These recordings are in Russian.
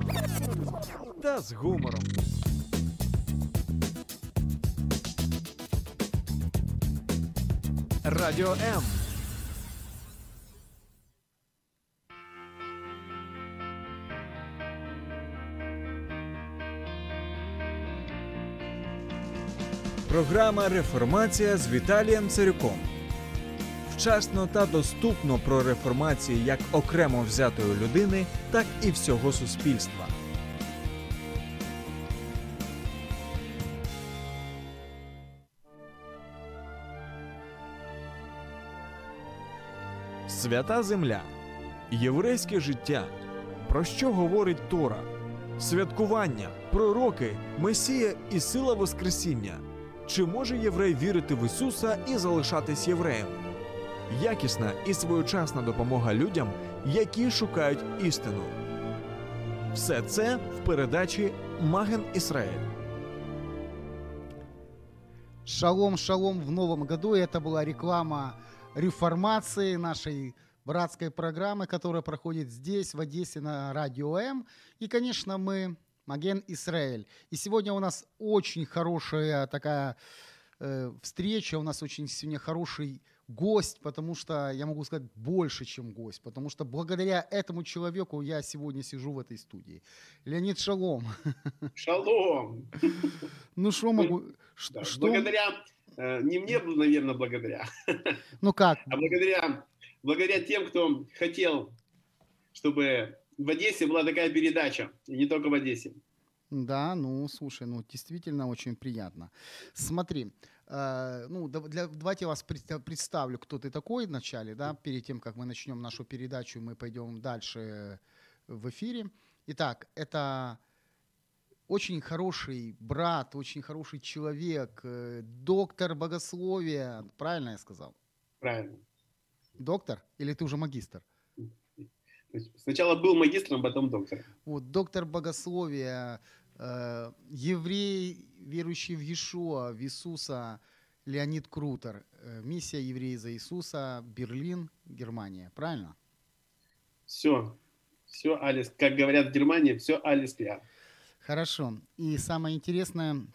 Логічно. Та з гумором. Радіо М. Програма Реформація з Віталієм Царюком. Вчасно та доступно про реформацію як окремо взятої людини, так і всього суспільства. Свята Земля. Єврейське життя. Про що говорить Тора? Святкування, пророки, Месія і сила Воскресіння. Чи може єврей вірити в Ісуса і залишатись євреєм? Якісна і своєчасна допомога людям, які шукають істину. Все це в передачі Маген Ісраїль. Шалом, шалом в новом году. Это была реклама реформации нашей братской программы, которая проходит здесь, в Одессе, на Радио М. И, конечно, мы Маген Израиль. И сегодня у нас очень хорошая такая э, встреча, у нас очень сегодня хороший гость, потому что, я могу сказать, больше, чем гость, потому что благодаря этому человеку я сегодня сижу в этой студии. Леонид Шалом. Шалом. Ну, что могу... Да, Что... Благодаря, э, не мне, наверное, благодаря, Ну как? а благодаря, благодаря тем, кто хотел, чтобы в Одессе была такая передача, и не только в Одессе. Да, ну, слушай, ну, действительно очень приятно. Смотри, э, ну, да- для, давайте я вас пред- представлю, кто ты такой вначале, да, перед тем, как мы начнем нашу передачу, мы пойдем дальше в эфире. Итак, это очень хороший брат, очень хороший человек, э, доктор богословия, правильно я сказал? Правильно. Доктор? Или ты уже магистр? Сначала был магистром, потом доктором. Вот, доктор богословия, э, еврей, верующий в Иешуа, в Иисуса, Леонид Крутер. Э, миссия «Евреи за Иисуса», Берлин, Германия. Правильно? Все, все, Алис, как говорят в Германии, все Алис Пиар. Хорошо. И самое интересное,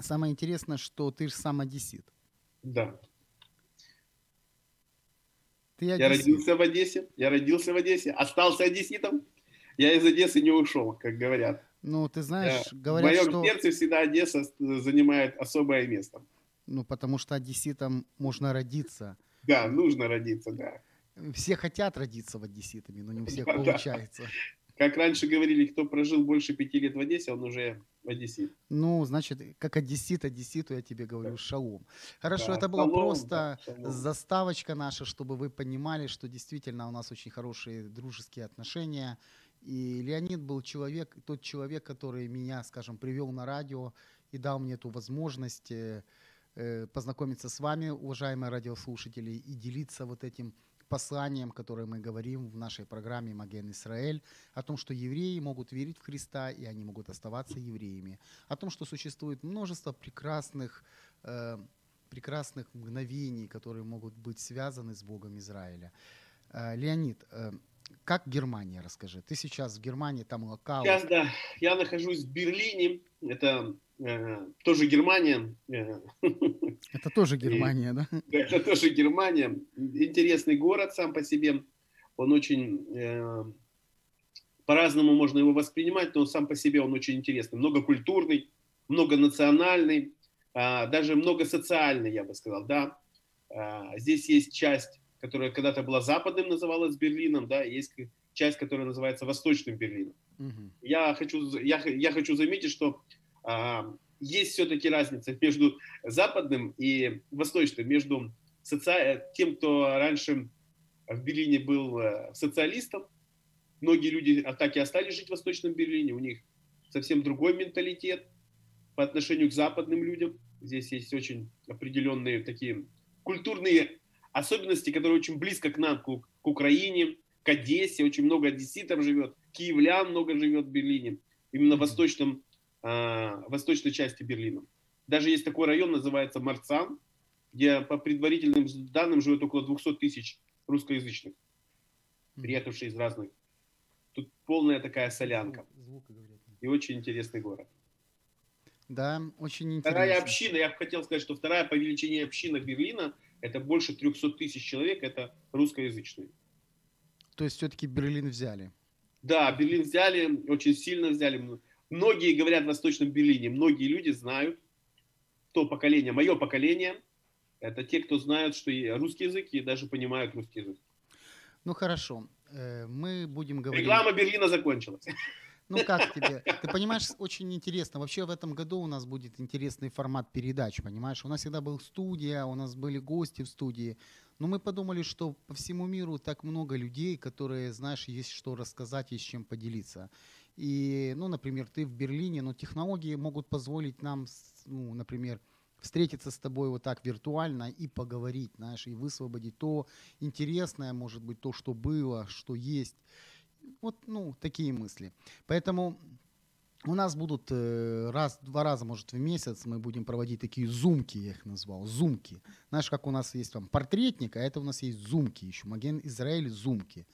самое интересное, что ты же сам одессит. Да. Ты Я родился в Одессе, я родился в Одессе, остался одесситом. Я из Одессы не ушел, как говорят. Ну, ты знаешь, в говорят, моем что... сердце всегда Одесса с- занимает особое место. Ну, потому что одесситом можно родиться. Да, нужно родиться, да. Все хотят родиться в одесситами, но не у всех Да, да. получается. Как раньше говорили, кто прожил больше пяти лет в Одессе, он уже одессит. Ну, значит, как одессит, одесситу я тебе говорю шалом. Хорошо, Да, это была шалом, просто да, шалом. заставочка наша, чтобы вы понимали, что действительно у нас очень хорошие дружеские отношения. И Леонид был человек, тот человек, который меня, скажем, привел на радио и дал мне эту возможность э, э, познакомиться с вами, уважаемые радиослушатели, и делиться вот этим посланием, которое мы говорим в нашей программе «Маген Исраэль», о том, что евреи могут верить в Христа, и они могут оставаться евреями, о том, что существует множество прекрасных, э, прекрасных мгновений, которые могут быть связаны с Богом Израиля. Э, Леонид, э, как Германия, расскажи. Ты сейчас в Германии, там локал. Сейчас, да, я нахожусь в Берлине, это э, тоже Германия, э, Это тоже Германия, да? это тоже Германия. Интересный город сам по себе, он очень, э, по-разному можно его воспринимать, но сам по себе он очень интересный, многокультурный, многонациональный, а, даже многосоциальный, я бы сказал, да. А, Здесь есть часть, которая когда-то была западным, называлась Берлином, да, есть часть, которая называется восточным Берлином. Мгм. Я хочу, я, я хочу заметить, что а, есть все-таки разница между западным и восточным, между соци- тем, кто раньше в Берлине был э, социалистом. Многие люди а так и остались жить в восточном Берлине, у них совсем другой менталитет по отношению к западным людям. Здесь есть очень определенные такие культурные особенности, которые очень близко к нам, к, к Украине, к Одессе. Очень много одесситов живет, киевлян много живет в Берлине, именно в восточном, а, восточной части Берлина. Даже есть такой район, называется Марцан, где по предварительным данным живет около 200 тысяч русскоязычных, Мгм. приехавшие из разных. Тут полная такая солянка. и очень интересный город. Да, очень интересно. Вторая община, я бы хотел сказать, что вторая по величине община Берлина, это больше 300 тысяч человек, это русскоязычные. То есть все-таки Берлин взяли? Да, Берлин взяли, очень сильно взяли. Многие говорят в Восточном Берлине, многие люди знают, то поколение, мое поколение, это те, кто знают, что русский язык, и даже понимают русский язык. Ну хорошо, э, мы будем говорить... Реклама Берлина закончилась. Ну как тебе? Ты понимаешь, очень интересно. Вообще в этом году у нас будет интересный формат передач, понимаешь? У нас всегда был студия, у нас были гости в студии. Но мы подумали, что по всему миру так много людей, которые, знаешь, есть что рассказать, есть чем поделиться. И, ну, например, ты в Берлине, но технологии могут позволить нам, ну, например, встретиться с тобой вот так виртуально и поговорить, знаешь, и высвободить то интересное, может быть, то, что было, что есть. Вот, ну, такие мысли. Поэтому у нас будут э, раз, два раза, может, в месяц мы будем проводить такие зумки, я их назвал, зумки. Знаешь, как у нас есть там портретник, а это у нас есть зумки еще, Маген Израиль зумки.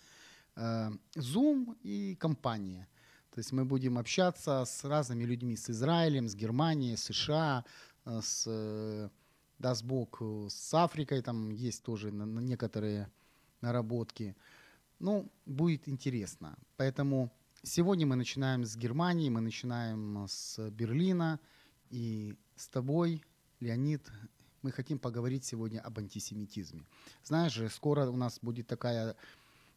Э, зум и компания. То есть мы будем общаться с разными людьми, с Израилем, с Германией, США, э, с, даст Бог, с Африкой, там есть тоже некоторые наработки. Ну, будет интересно. Поэтому сегодня мы начинаем с Германии, мы начинаем с Берлина. И с тобой, Леонид, мы хотим поговорить сегодня об антисемитизме. Знаешь же, скоро у нас будет такая,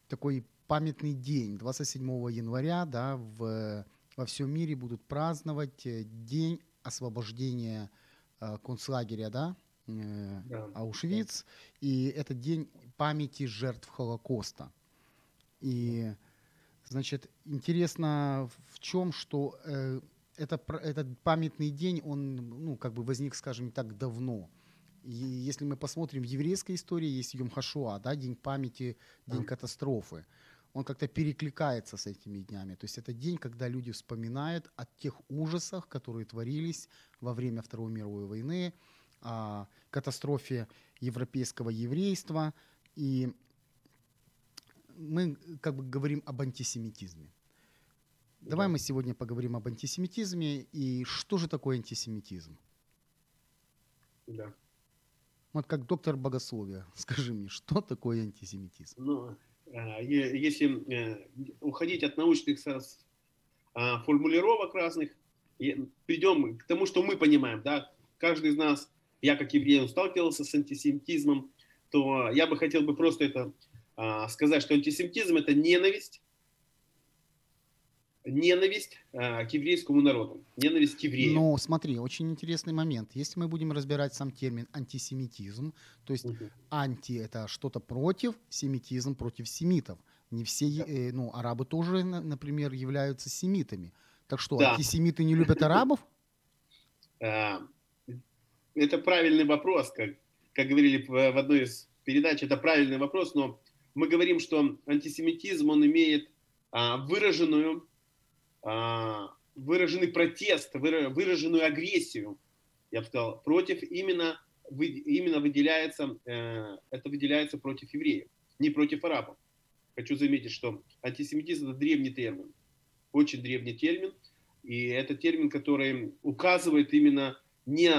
такой памятный день, 27 января, да, в, во всем мире будут праздновать э, День освобождения э, концлагеря, да, э, да. Аушвиц, и это день памяти жертв Холокоста. И, значит, интересно в чем, что э, это, этот памятный день, он, ну, как бы возник, скажем так, давно. И если мы посмотрим в еврейской истории, есть Йом Хашуа, да, день памяти, день катастрофы. Он как-то перекликается с этими днями. То есть это день, когда люди вспоминают о тех ужасах, которые творились во время Второй мировой войны, о катастрофе европейского еврейства. И мы как бы говорим об антисемитизме. Давай да. мы сегодня поговорим об антисемитизме и что же такое антисемитизм? Да. Вот как доктор богословия, скажи мне, что такое антисемитизм? Ну, а, если э, уходить от научных а, формулировок разных, придем к тому, что мы понимаем, да, каждый из нас, я как еврей сталкивался с антисемитизмом, то я бы хотел бы просто это сказать, что антисемитизм это ненависть, ненависть а, к еврейскому народу, ненависть к евреям. Но смотри, очень интересный момент. Если мы будем разбирать сам термин антисемитизм, то есть угу. анти это что-то против, семитизм против семитов. Не все, да. э, ну, арабы тоже, например, являются семитами. Так что, да. антисемиты не любят арабов? А, это правильный вопрос, как, как говорили в одной из передач, это правильный вопрос, но мы говорим, что антисемитизм, он имеет а, выраженную, а, выраженный протест, выраженную агрессию, я бы сказал, против именно, вы, именно выделяется, э, это выделяется против евреев, не против арабов. Хочу заметить, что антисемитизм это древний термин, очень древний термин, и это термин, который указывает именно не,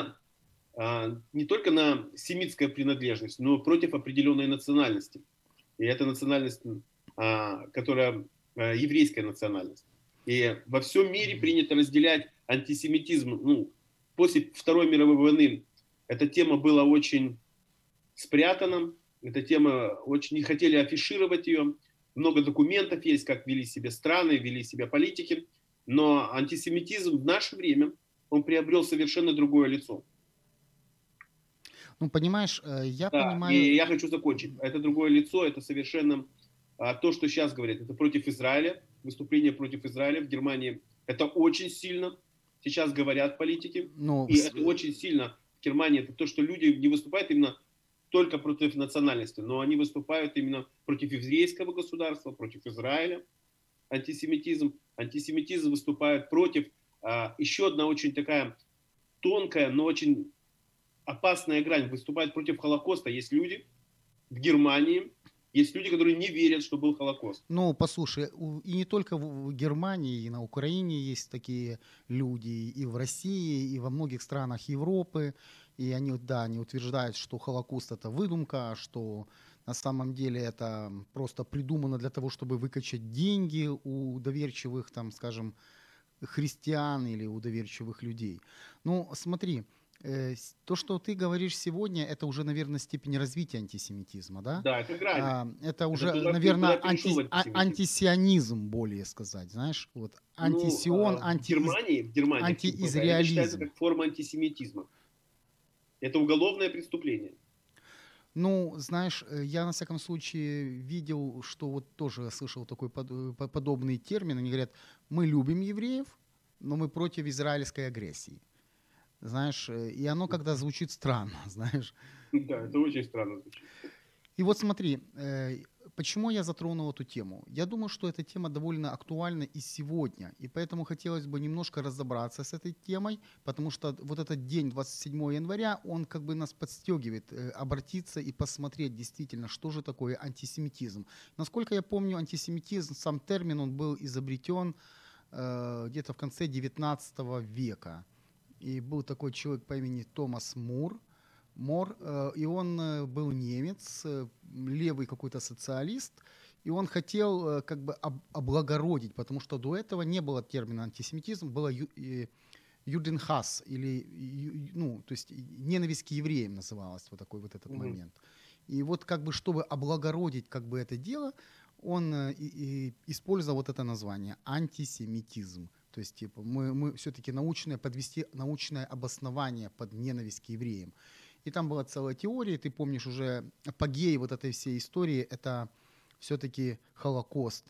а, не только на семитскую принадлежность, но против определенной национальности. И это национальность, а, которая а, еврейская национальность. И во всем мире принято разделять антисемитизм. Ну, после Второй мировой войны эта тема была очень спрятана, эта тема очень не хотели афишировать ее. Много документов есть, как вели себя страны, вели себя политики. Но антисемитизм в наше время, он приобрел совершенно другое лицо. Ну, понимаешь, э, я да, понимаю... И я хочу закончить. Это другое лицо, это совершенно а, то, что сейчас говорят. Это против Израиля, выступление против Израиля в Германии. Это очень сильно сейчас говорят политики. Ну, и это очень сильно в Германии. Это то, что люди не выступают именно только против национальности, но они выступают именно против еврейского государства, против Израиля. Антисемитизм. Антисемитизм выступает против. А, еще одна очень такая тонкая, но очень опасная грань. Выступает против Холокоста. Есть люди в Германии, Есть люди, которые не верят, что был Холокост. Ну, послушай, и не только в Германии, и на Украине есть такие люди, и в России, и во многих странах Европы. И они, да, они утверждают, что Холокост это выдумка, что на самом деле это просто придумано для того, чтобы выкачать деньги у доверчивых, там, скажем, христиан или у доверчивых людей. Ну, смотри, то, что ты говоришь сегодня, это уже, наверное, степень развития антисемитизма, да? Да, это грань. А, это уже, это наверное, анти, а, антисионизм, более сказать, знаешь? Вот антисион, ну, анти... В Германии, в Германии антиизраилизм. Это как форма антисемитизма. Это уголовное преступление. Ну, знаешь, э, я на всяком случае видел, что вот тоже слышал такой под, э, подобный термин. Они говорят, мы любим евреев, но мы против израильской агрессии. Знаешь, э, и оно когда звучит странно, знаешь. Да, это очень странно звучит. И вот смотри, Почему я затронул эту тему? Я думаю, что эта тема довольно актуальна и сегодня, и поэтому хотелось бы немножко разобраться с этой темой, потому что вот этот день, 27 января, он как бы нас подстегивает э, обратиться и посмотреть действительно, что же такое антисемитизм. Насколько я помню, антисемитизм, сам термин, он был изобретен э, где-то в конце 19 века. И был такой человек по имени Томас Мур – Мор, э, и он э, был немец, э, левый какой-то социалист, и он хотел как бы облагородить, потому что до этого не было термина антисемитизм, было юденхас, или, ну, то есть ненависть к евреям называлось вот такой вот этот mm-hmm. момент. И вот как бы, чтобы облагородить как бы это дело, он и, и использовал вот это название антисемитизм. То есть, типа, мы, мы все-таки научное, подвести научное обоснование под ненависть к евреям. И там была целая теория, ты помнишь уже апогей вот этой всей истории, это все-таки Холокост,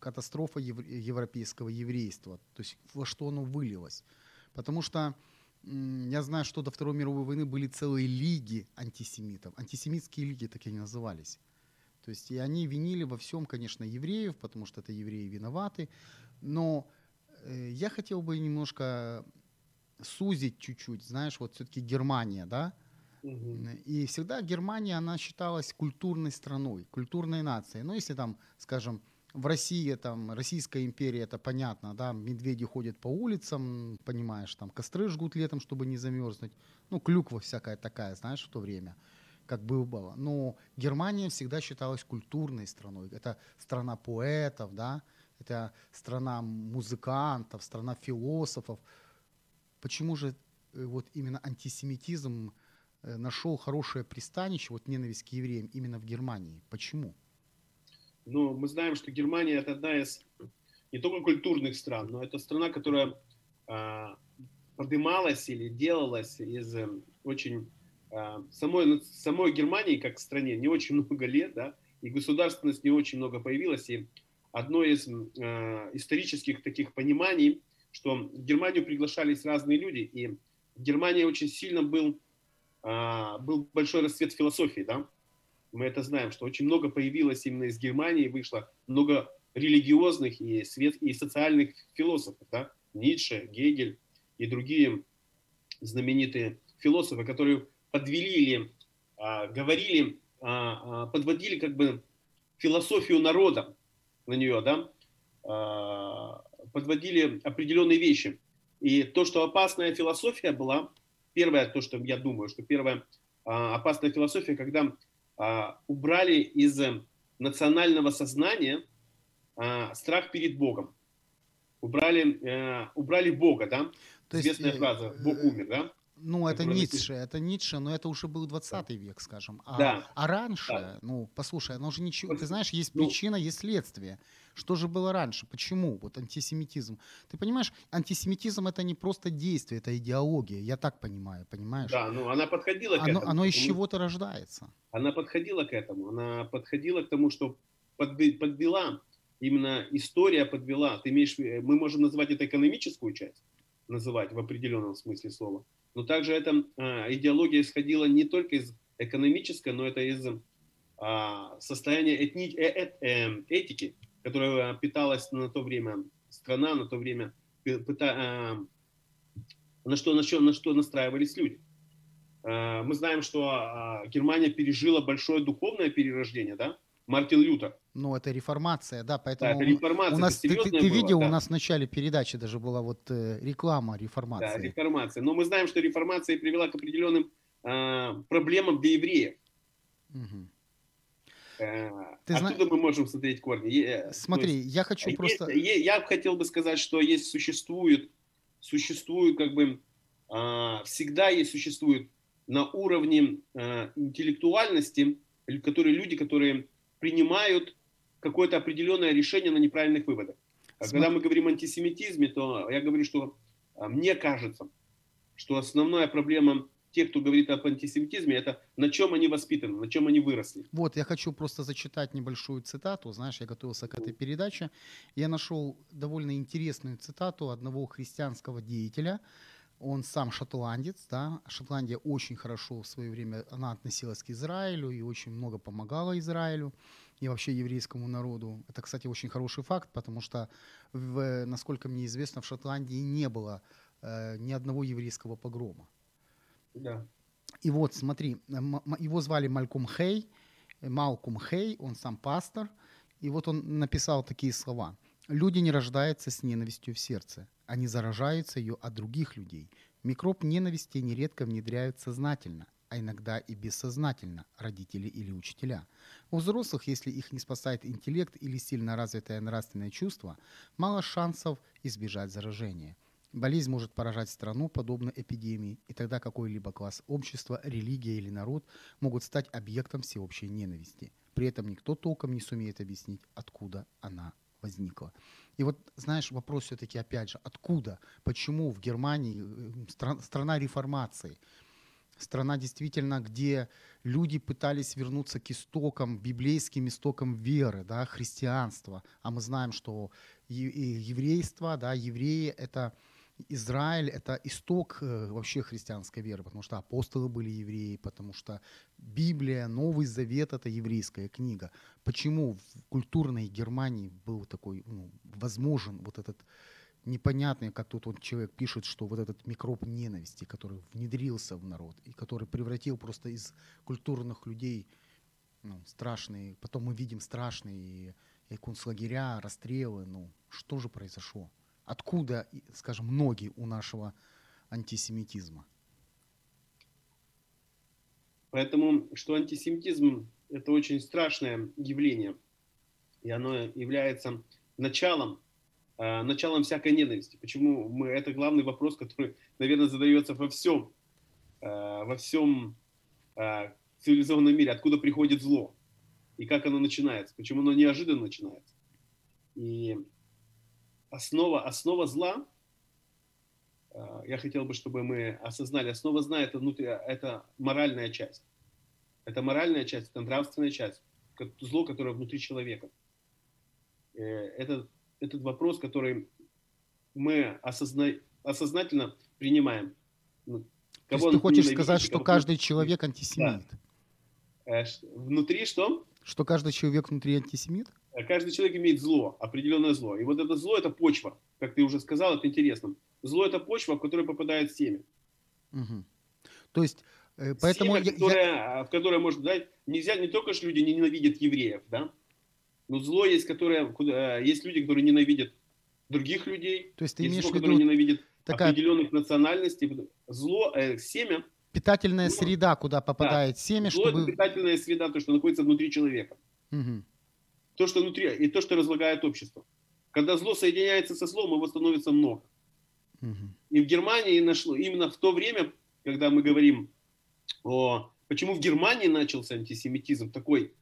катастрофа европейского еврейства, то есть во что оно вылилось. Потому что я знаю, что до Второй мировой войны были целые лиги антисемитов, антисемитские лиги так и назывались. То есть и они винили во всем, конечно, евреев, потому что это евреи виноваты. Но я хотел бы немножко сузить чуть-чуть, знаешь, вот все-таки Германия, да, и всегда Германия, она считалась культурной страной, культурной нацией. Ну, если там, скажем, в России, там, Российская империя, это понятно, да, медведи ходят по улицам, понимаешь, там, костры жгут летом, чтобы не замерзнуть. Ну, клюква всякая такая, знаешь, в то время, как бы было. Но Германия всегда считалась культурной страной. Это страна поэтов, да, это страна музыкантов, страна философов. Почему же э, вот именно антисемитизм Э, нашел хорошее пристанище, вот ненависть к евреям именно в Германии. Почему? Ну, мы знаем, что Германия это одна из не только культурных стран, но это страна, которая э, подымалась или делалась из э, очень э, самой, самой Германии как стране не очень много лет, да, и государственность не очень много появилась. И одно из э, исторических таких пониманий, что в Германию приглашались разные люди, и в Германии очень сильно был а, был большой расцвет философии, да, мы это знаем, что очень много появилось именно из Германии, вышло много религиозных и, свет, и социальных философов, да, Ницше, Гегель и другие знаменитые философы, которые подвели а, говорили, а, а, подводили как бы философию народа на нее, да, а, подводили определенные вещи. И то, что опасная философия была, Первое, то, что я думаю, что первая опасная философия, когда а, убрали из национального сознания а, страх перед Богом. Убрали, э, убрали Бога, да? То Известная есть, фраза «Бог э, умер», да? Ну, это Ницше, это Ницше, но это уже был 20 да. век, скажем. А, да. а раньше, да. ну, послушай, оно же ничего, ты знаешь, есть ну, причина, есть следствие. Что же было раньше? Почему? Вот антисемитизм. Ты понимаешь, антисемитизм это не просто действие, это идеология. Я так понимаю, понимаешь? Да, ну она подходила к оно, этому. Оно из чего-то рождается. Она подходила к этому. Она подходила к тому, что подвела, именно история подвела. Ты имеешь, мы можем называть это экономическую часть, называть в определенном смысле слова. Но также эта а, идеология исходила не только из экономической, но это из а, состояния этни, э, э, э, этики которая питалась на то время страна, на то время пыта, на, что, на, что, на что настраивались люди. Мы знаем, что Германия пережила большое духовное перерождение, да? Мартин Лютер. Ну, это реформация, да, Да, поэтому это реформация. у нас, ты, ты- ты видел, да. у нас в начале передачи даже была вот э, реклама Да, реформации. реформация. Но мы знаем, что реформация привела к определенным а, проблемам для евреев. Э, Ты зна- Оттуда мы можем смотреть корни. То Смотри, есть, я хочу есть- просто... я хотел бы сказать, что есть существует, существует как бы а, всегда есть существует на уровне а, интеллектуальности, которые люди, которые принимают какое-то определенное решение на неправильных выводах. А Смо- Когда мы говорим о антисемитизме, то я говорю, что а, мне кажется, что основная проблема тех, кто говорит об антисемитизме, это на чем они воспитаны, на чем они выросли. Вот, я хочу просто зачитать небольшую цитату. Знаешь, я готовился к этой передаче. Я нашел довольно интересную цитату одного христианского деятеля. Он сам шотландец, да. Шотландия очень хорошо в свое время, она относилась к Израилю и очень много помогала Израилю и вообще еврейскому народу. Это, кстати, очень хороший факт, потому что, в, насколько мне известно, в Шотландии не было э, ни одного еврейского погрома. Да. И вот, смотри, его звали Мальком Хей, Малком Хей, он сам пастор, и вот он написал такие слова. «Люди не рождаются с ненавистью в сердце, они заражаются ее от других людей. Микроб ненависти нередко внедряют сознательно, а иногда и бессознательно родители или учителя. У взрослых, если их не спасает интеллект или сильно развитое нравственное чувство, мало шансов избежать заражения. Болезнь может поражать страну, подобно эпидемии, и тогда какой-либо класс общества, религия или народ могут стать объектом всеобщей ненависти. При этом никто толком не сумеет объяснить, откуда она возникла. И вот, знаешь, вопрос все-таки опять же, откуда, почему в Германии э, стра- страна реформации, страна действительно, где люди пытались вернуться к истокам, библейским истокам веры, да, христианства, а мы знаем, что и еврейство, да, евреи — это Израиль — это исток э, вообще христианской веры, потому что апостолы были евреи, потому что Библия, Новый Завет — это еврейская книга. Почему в культурной Германии был такой, ну, возможен вот этот непонятный, как тут он человек пишет, что вот этот микроб ненависти, который внедрился в народ и который превратил просто из культурных людей ну, страшные, потом мы видим страшные концлагеря, расстрелы, ну, что же произошло? Откуда, скажем, ноги у нашего антисемитизма? Поэтому, что антисемитизм – это очень страшное явление, и оно является началом, э, началом всякой ненависти. Почему мы, это главный вопрос, который, наверное, задается во всем, э, во всем э, цивилизованном мире, откуда приходит зло и как оно начинается, почему оно неожиданно начинается. И основа, основа зла, э, я хотел бы, чтобы мы осознали, основа зла это, внутри, это моральная часть. Это моральная часть, это нравственная часть, зло, которое внутри человека. Э, Это, этот вопрос, который мы осозна, осознательно принимаем. Ну, То есть кого ты хочешь сказать, что кого- каждый человек антисемит? Э, ш- Внутри что? Что каждый человек внутри антисемит? Э, Каждый человек имеет зло, определенное зло. И вот это зло – это почва. Как ты уже сказал, это интересно. Зло – это почва, в которую попадает семя. Мгм. То есть, э, поэтому Семя, я- я- которое, а, в которое может дать, нельзя не только что люди не ненавидят евреев, да, но зло есть, которое, куда- э, есть люди, которые ненавидят других людей, то есть ты есть имеешь зло, в виду ненавидит такая определенных национальностей. Зло, э, семя, питательная Ну, среда, куда попадает семя, зло – это чтобы... питательная среда, то, что находится внутри человека. Мгм. То, что внутри, и то, что разлагает общество. Когда зло соединяется со злом, его становится много. И в Германии нашло, именно в то время, когда мы говорим о... Почему в Германии начался антисемитизм, такой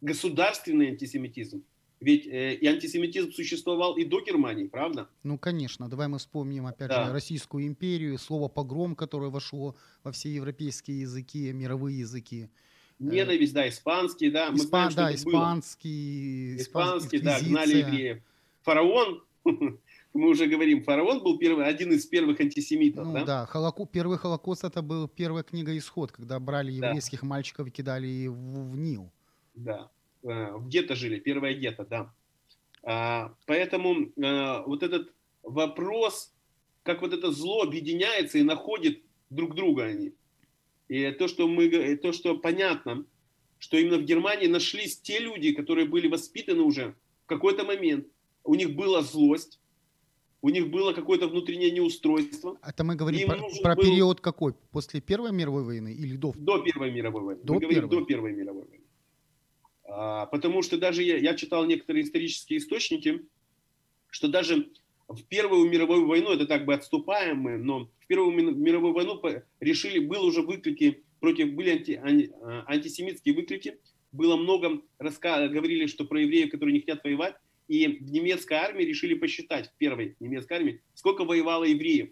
государственный антисемитизм? Ведь э, и антисемитизм существовал и до Германии, правда? Ну, конечно. Давай мы вспомним, опять Да. же, Российскую империю, слово «погром», которое вошло во все европейские языки, мировые языки. Ненависть, да, испанский, да. Мы Испан- знаем, что да, это было. испанский, Испанский, да, гнали евреев. Фараон, мы уже говорим, фараон был первый, один из первых антисемитов, Ну да? да, Холоко- первый Холокост это был первая книга «Исход», когда брали Да. еврейских мальчиков и кидали в, в Нил. Да, э, в гетто жили, первое гетто, да. А, Поэтому э, вот этот вопрос, как вот это зло объединяется и находит друг друга они. И то, что мы, то, что понятно, что именно в Германии нашлись те люди, которые были воспитаны уже в какой-то момент. У них была злость, у них было какое-то внутреннее неустройство. Это мы говорим про, про был... период какой? После Первой мировой войны или до? До Первой мировой войны. До мы первой. говорим до Первой мировой войны. А, потому что даже я, я читал некоторые исторические источники, что даже в Первую мировую войну, это так бы отступаем мы, но в Первую мировую войну решили, был уже выклики против, были анти, анти, а, антисемитские выклики, было много, раска, говорили, что про евреев, которые не хотят воевать, и в немецкой армии решили посчитать, в первой немецкой армии, сколько воевало евреев.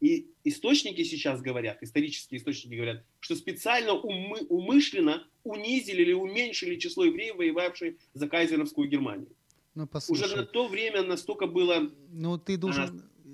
И источники сейчас говорят, исторические источники говорят, что специально умы, умышленно унизили или уменьшили число евреев, воевавших за кайзеровскую Германию. Ну, послушай, Уже на то время настолько было... Ну, ты должен... А,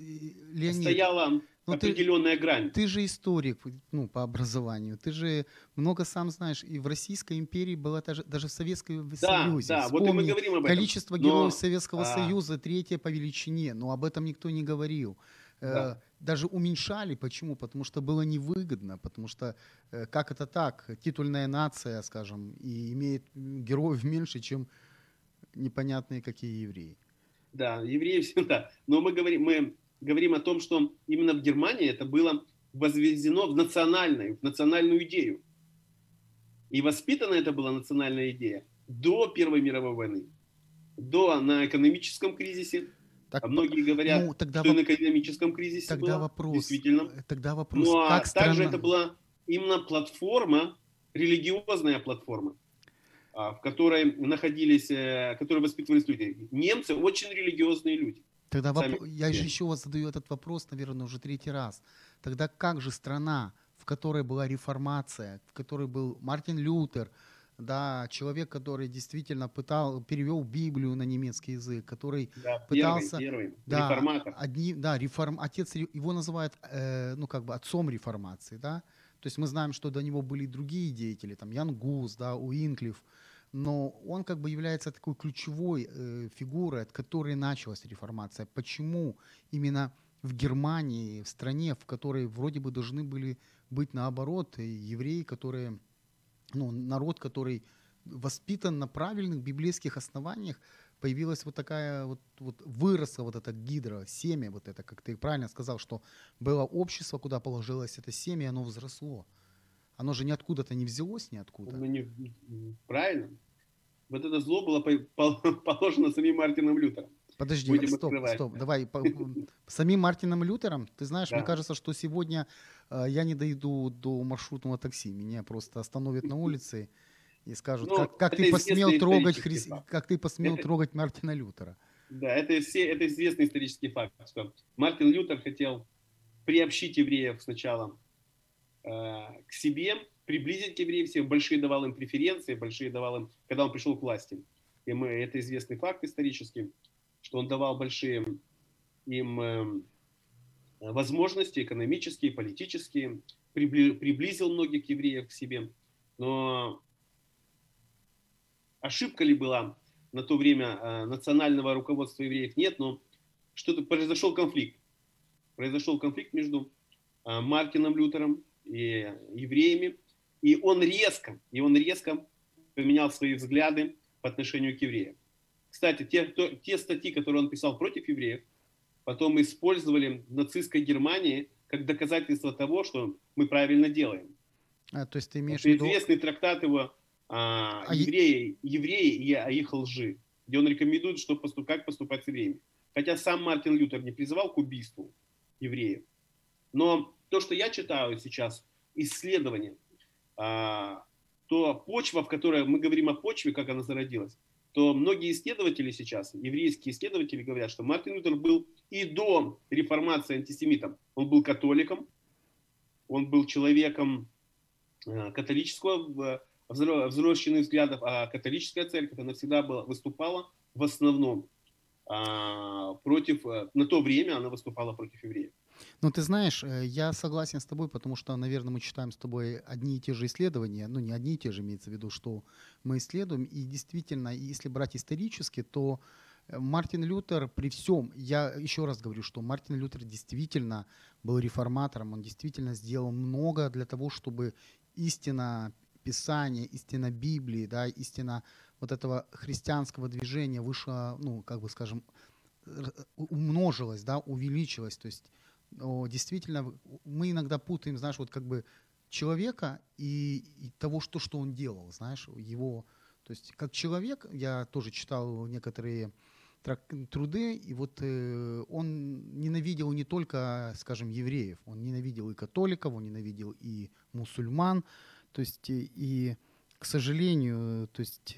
Леонид, стояла ну, определенная ты, грань. Ты же историк, ну, по образованию. Ты же много сам знаешь. И в Российской империи была даже, даже в Советском да, Союзе. Да, вот и мы говорим об этом. Количество героев Но, Советского а... Союза третье по величине. Но об этом никто не говорил. Да. Даже уменьшали. Почему? Потому что было невыгодно. Потому что э, как это так? Титульная нация, скажем, и имеет героев меньше, чем непонятные какие евреи. Да, евреи всегда. Но мы говорим, мы говорим о том, что именно в Германии это было возведено в национальную, в национальную идею. И воспитана это была национальная идея до Первой мировой войны, до на экономическом кризисе. Так, а многие говорят, ну, тогда что воп... на экономическом кризисе тогда была, вопрос, действительно. Тогда вопрос, ну, а как также страна... это была именно платформа, религиозная платформа, в которой находились, э, которые воспитывались люди. Немцы очень религиозные люди. Тогда воп... я же еще вас задаю этот вопрос, наверное, уже третий раз. Тогда как же страна, в которой была реформация, в которой был Мартин Лютер, да, человек, который действительно пытал, перевел Библию на немецкий язык, который да, пытался, первый, первый, да, реформатор. Одни, да, реформ, отец его называют, э, ну как бы отцом реформации, да. То есть мы знаем, что до него были другие деятели, там Ян Гус, да, Уинклифф, но он как бы является такой ключевой э, фигурой, от которой началась реформация. Почему именно в Германии, в стране, в которой вроде бы должны были быть наоборот евреи, которые, ну, народ, который воспитан на правильных библейских основаниях, появилась вот такая вот, вот выросла вот эта гидра, семя вот это, как ты правильно сказал, что было общество, куда положилось это семя, и оно взросло. Оно же ниоткуда-то не взялось ниоткуда. Ну, не, правильно. Вот это зло было положено самим Мартином Лютером. Подожди, Будем стоп, открывать. стоп, давай. По, самим Мартином Лютером, ты знаешь, да. мне кажется, что сегодня э, я не дойду до маршрутного такси. Меня просто остановят на улице и скажут, ну, как, как ты посмел трогать Хри... как ты посмел это... трогать Мартина Лютера. Да, это, все, это известный исторический факт, что Мартин Лютер хотел приобщить евреев сначала э, к себе, приблизить к евреев всех, большие давал им преференции, большие давал им, когда он пришел к власти. И мы, это известный факт исторический, что он давал большие им э, возможности экономические, политические, приблизил многих евреев к себе. Но ошибка ли была на то время э, национального руководства евреев? Нет, но что-то произошел конфликт. Произошел конфликт между э, Мартином Лютером и евреями. И он резко, и он резко поменял свои взгляды по отношению к евреям. Кстати, те, то, те статьи, которые он писал против евреев, потом использовали в нацистской Германии как доказательство того, что мы правильно делаем. А, то есть ты имеешь в виду... Известный трактат его а, а евреи, евреи и их лжи, где он рекомендует, что поступ, как поступать с евреями. Хотя сам Мартин Лютер не призывал к убийству евреев. Но то, что я читаю сейчас, исследования, а, то почва, в которой мы говорим о почве, как она зародилась, то многие исследователи сейчас, еврейские исследователи говорят, что Мартин Лютер был и до реформации антисемитом. Он был католиком, он был человеком а, католического взросшенных взглядов, а католическая церковь, она всегда была, выступала в основном а, против, э, на то время она выступала против евреев. Ну, ты знаешь, э, я согласен с тобой, потому что, наверное, мы читаем с тобой одни и те же исследования, ну, не одни и те же, имеется в виду, что мы исследуем, и действительно, если брать исторически, то э, Мартин Лютер при всем, я еще раз говорю, что Мартин Лютер действительно был реформатором, он действительно сделал много для того, чтобы истина Писания, истина Библии, да, истина вот этого христианского движения вышла, ну, как бы скажем, умножилась, да, увеличилась. То есть действительно мы иногда путаем, знаешь, вот как бы человека и, и того, что, что он делал, знаешь, его... То есть как человек, я тоже читал некоторые труды, и вот э, он ненавидел не только, скажем, евреев, он ненавидел и католиков, он ненавидел и мусульман, то есть и, и к сожалению, то есть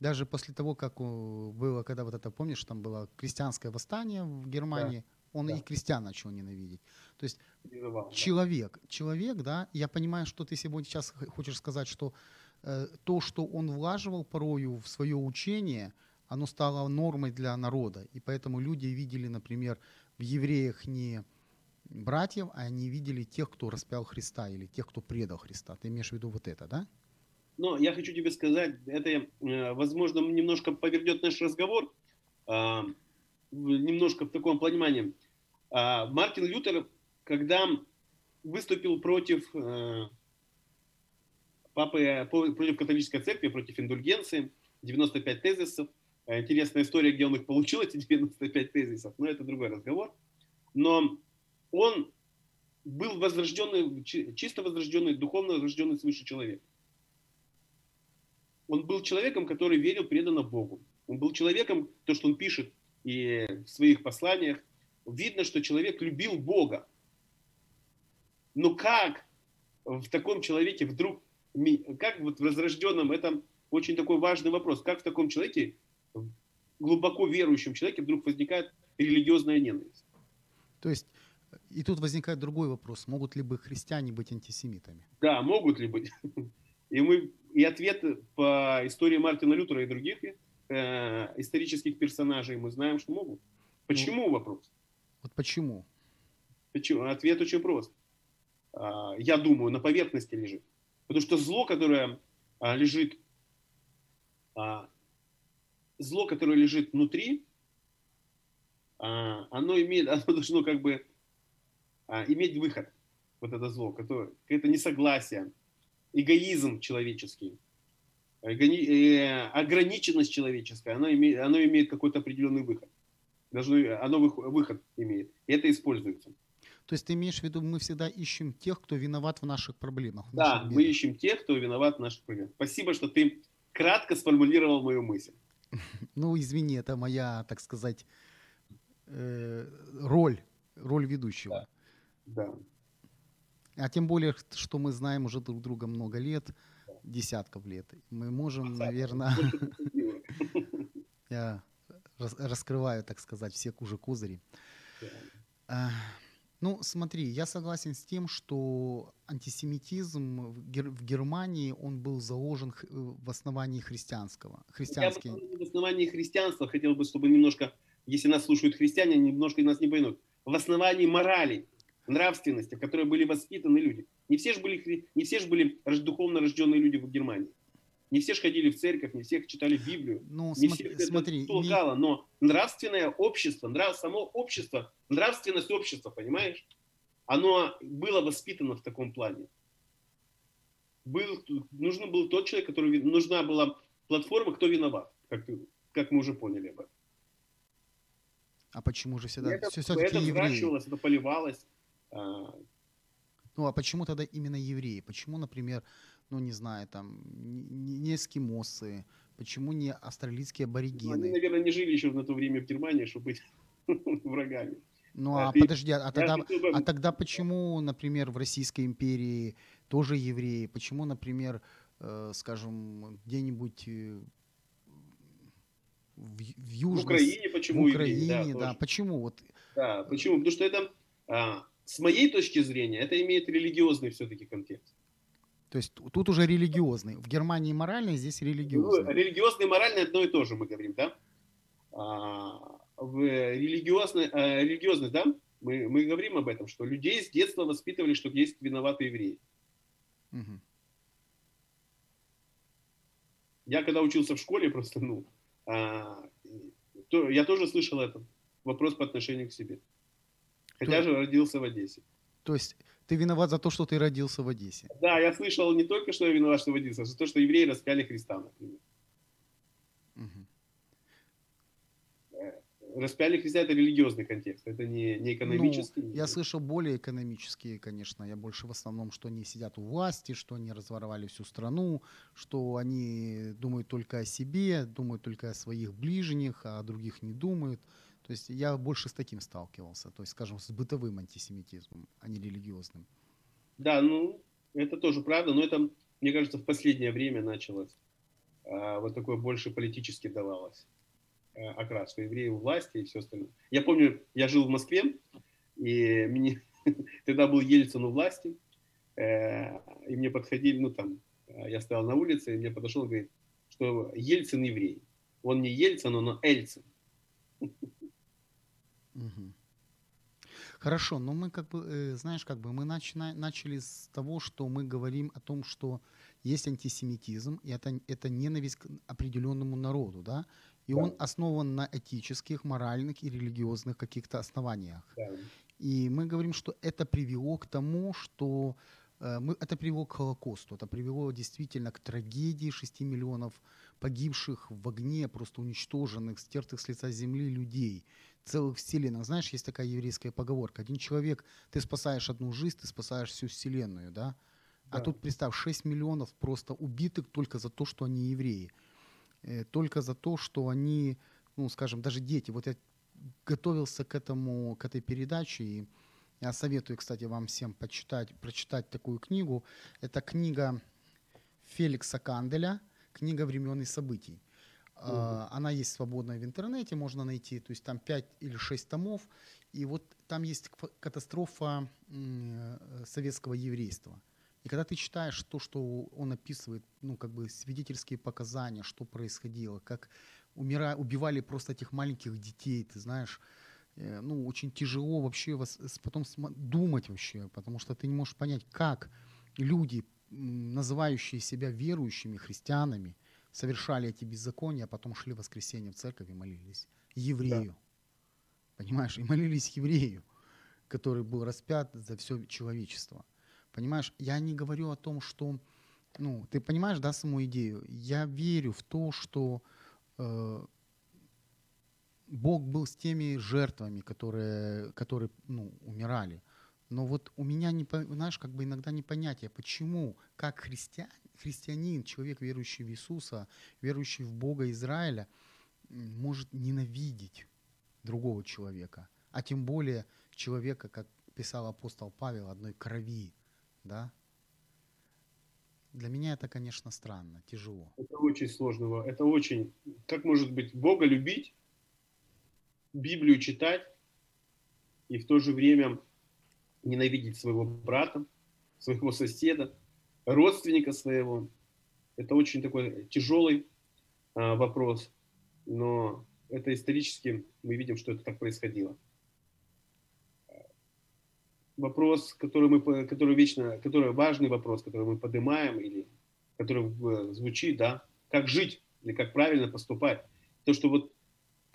даже после того, как было, когда вот это, помнишь, там было крестьянское восстание в Германии, да. он да. и крестьян начал ненавидеть. То есть Виновал, человек, да. человек, да, я понимаю, что ты сегодня сейчас хочешь сказать, что э, то, что он влаживал порою в свое учение, оно стало нормой для народа. И поэтому люди видели, например, в евреях не братьев, а они видели тех, кто распял Христа или тех, кто предал Христа. Ты имеешь в виду вот это, да? Но я хочу тебе сказать, это, э, возможно, немножко повернет наш разговор, а, немножко в таком понимании. А, Мартин Лютер, когда выступил против э, папы, против католической церкви, против индульгенции, 95 тезисов, э, интересная история, где он их получил, эти 95 тезисов, но это другой разговор. Но он был возрожденный, чисто возрожденный, духовно возрожденный свыше человек он был человеком, который верил преданно Богу. Он был человеком, то, что он пишет и в своих посланиях, видно, что человек любил Бога. Но как в таком человеке вдруг, как вот в возрожденном, это очень такой важный вопрос, как в таком человеке, глубоко верующем человеке вдруг возникает религиозная ненависть? То есть и тут возникает другой вопрос. Могут ли бы христиане быть антисемитами? Да, могут ли быть. И, мы, и ответ по истории Мартина Лютера и других э, исторических персонажей мы знаем, что могут. Почему ну, вопрос? Вот почему? Почему? Ответ очень прост. А, я думаю, на поверхности лежит. Потому что зло, которое а, лежит, а, зло, которое лежит внутри, оно имеет, оно должно как бы иметь выход. Вот это зло, которое, это несогласие, эгоизм человеческий, э, ограниченность человеческая, она имеет, оно имеет какой-то определенный выход. Должно, оно выход имеет. И это используется. То есть ты имеешь в виду, мы всегда ищем тех, кто виноват в наших проблемах? В да, мы ищем тех, кто виноват в наших проблемах. Спасибо, что ты кратко сформулировал мою мысль. Ну, извини, это моя, так сказать, э, роль, роль ведущего. Да. Да. А тем более, что мы знаем уже друг друга много лет, десятков лет. Мы можем, наверное... Я раскрываю, так сказать, все кужи козыри. А, ну, смотри, я согласен с тем, что антисемитизм в Германии, он был заложен в основании христианского. Христианский... Я в основании христианства хотел бы, чтобы немножко, если нас слушают христиане, немножко нас не поймут. В основании морали нравственности, в которой были воспитаны люди. Не все же были, не все же были духовно рожденные люди в Германии. Не все же ходили в церковь, не все читали Библию. Ну, не смотри, все смотри, толкало, не... но нравственное общество, нрав, само общество, нравственность общества, понимаешь, оно было воспитано в таком плане. Был, нужен был тот человек, который нужна была платформа, кто виноват, как, как мы уже поняли об этом. А почему же всегда это, все, все-таки это евреи? это поливалось. А, ну а почему тогда именно евреи? Почему, например, ну не знаю, там не эскимосы, почему не австралийские аборигены? Ну, они, наверное, не жили еще на то время в Германии, чтобы быть врагами. Ну а, а ты, подожди, а тогда, бы... а тогда почему, например, в Российской империи тоже евреи? Почему, например, э, скажем, где-нибудь э, в, в Южной... В Украине почему В Украине, евреи, да, да. Почему? Вот... Да, почему? Потому что это а, с моей точки зрения, это имеет религиозный все-таки контекст. То есть тут уже религиозный. В Германии моральный, здесь религиозный. Ну, религиозный и моральный одно и то же, мы говорим, да? А, в религиозной, а, религиозность, да, мы, мы говорим об этом, что людей с детства воспитывали, что есть виноватые евреи. Угу. Я когда учился в школе, просто, ну, а, то, я тоже слышал этот вопрос по отношению к себе. Хотя то, же родился в Одессе. То есть ты виноват за то, что ты родился в Одессе? Да, я слышал не только, что я виноват, что родился, а за то, что евреи распяли Христа, например. Мгм. Распяли Христа – это религиозный контекст, это не, не экономический. Ну, я слышал более экономические, конечно. Я больше в основном, что они сидят у власти, что они разворовали всю страну, что они думают только о себе, думают только о своих ближних, а о других не думают. То есть я больше с таким сталкивался, то есть, скажем, с бытовым антисемитизмом, а не религиозным. Да, ну, это тоже правда, но это, мне кажется, в последнее время началось. А, вот такое больше политически давалось э, окрас, что евреи у власти и все остальное. Я помню, я жил в Москве, и мне, тогда был Ельцин у власти, э, и мне подходили, ну там, э, я стоял на улице, и мне подошел и говорит, что Ельцин еврей. Он не Ельцин, он Эльцин. Мгм. Хорошо, но мы как бы, э, знаешь, как бы мы начина- начали с того, что мы говорим о том, что есть антисемитизм, и это, это ненависть к определенному народу, да, и Да. он основан на этических, моральных и религиозных каких-то основаниях. Да. И мы говорим, что это привело к тому, что э, мы, это привело к Холокосту, это привело действительно к трагедии 6 миллионов погибших в огне, просто уничтоженных, стертых с лица земли людей, целых вселенных. Знаешь, есть такая еврейская поговорка. Один человек, ты спасаешь одну жизнь, ты спасаешь всю вселенную, да? А Да. тут, представь, 6 миллионов просто убитых только за то, что они евреи. Э, Только за то, что они, ну, скажем, даже дети. Вот я готовился к этому, к этой передаче, и я советую, кстати, вам всем почитать, прочитать такую книгу. Это книга Феликса Канделя «Книга времен и событий». А, Она есть свободная в интернете, можно найти, то есть там 5 или 6 томов, и вот там есть катастрофа э, советского еврейства. И когда ты читаешь то, что он описывает, ну, как бы свидетельские показания, что происходило, как умира... убивали просто этих маленьких детей, ты знаешь, э, ну, очень тяжело вообще вас, потом думать вообще, потому что ты не можешь понять, как люди, называющие себя верующими христианами, совершали эти беззакония, а потом шли в воскресенье в церковь и молились еврею. Понимаешь, и молились еврею, который был распят за все человечество. Понимаешь, я не говорю о том, что, ну, ты понимаешь, да, саму идею? Я верю в то, что э, Бог был с теми жертвами, которые, которые ну, умирали. Но вот у меня, не, знаешь, как бы иногда непонятие, почему, как христиан, христианин, человек, верующий в Иисуса, верующий в Бога Израиля, может ненавидеть другого человека, а тем более человека, как писал апостол Павел, одной крови, да? Для меня это, конечно, странно, тяжело. Это очень сложно. Это очень... Как может быть Бога любить, Библию читать и в то же время ненавидеть своего брата, своего соседа, родственника своего? Это очень такой тяжелый а, вопрос, но это исторически мы видим, что это так происходило. Вопрос, который мы, который вечно, который важный вопрос, который мы поднимаем или который в- звучит, да, как жить или как правильно поступать. То, что вот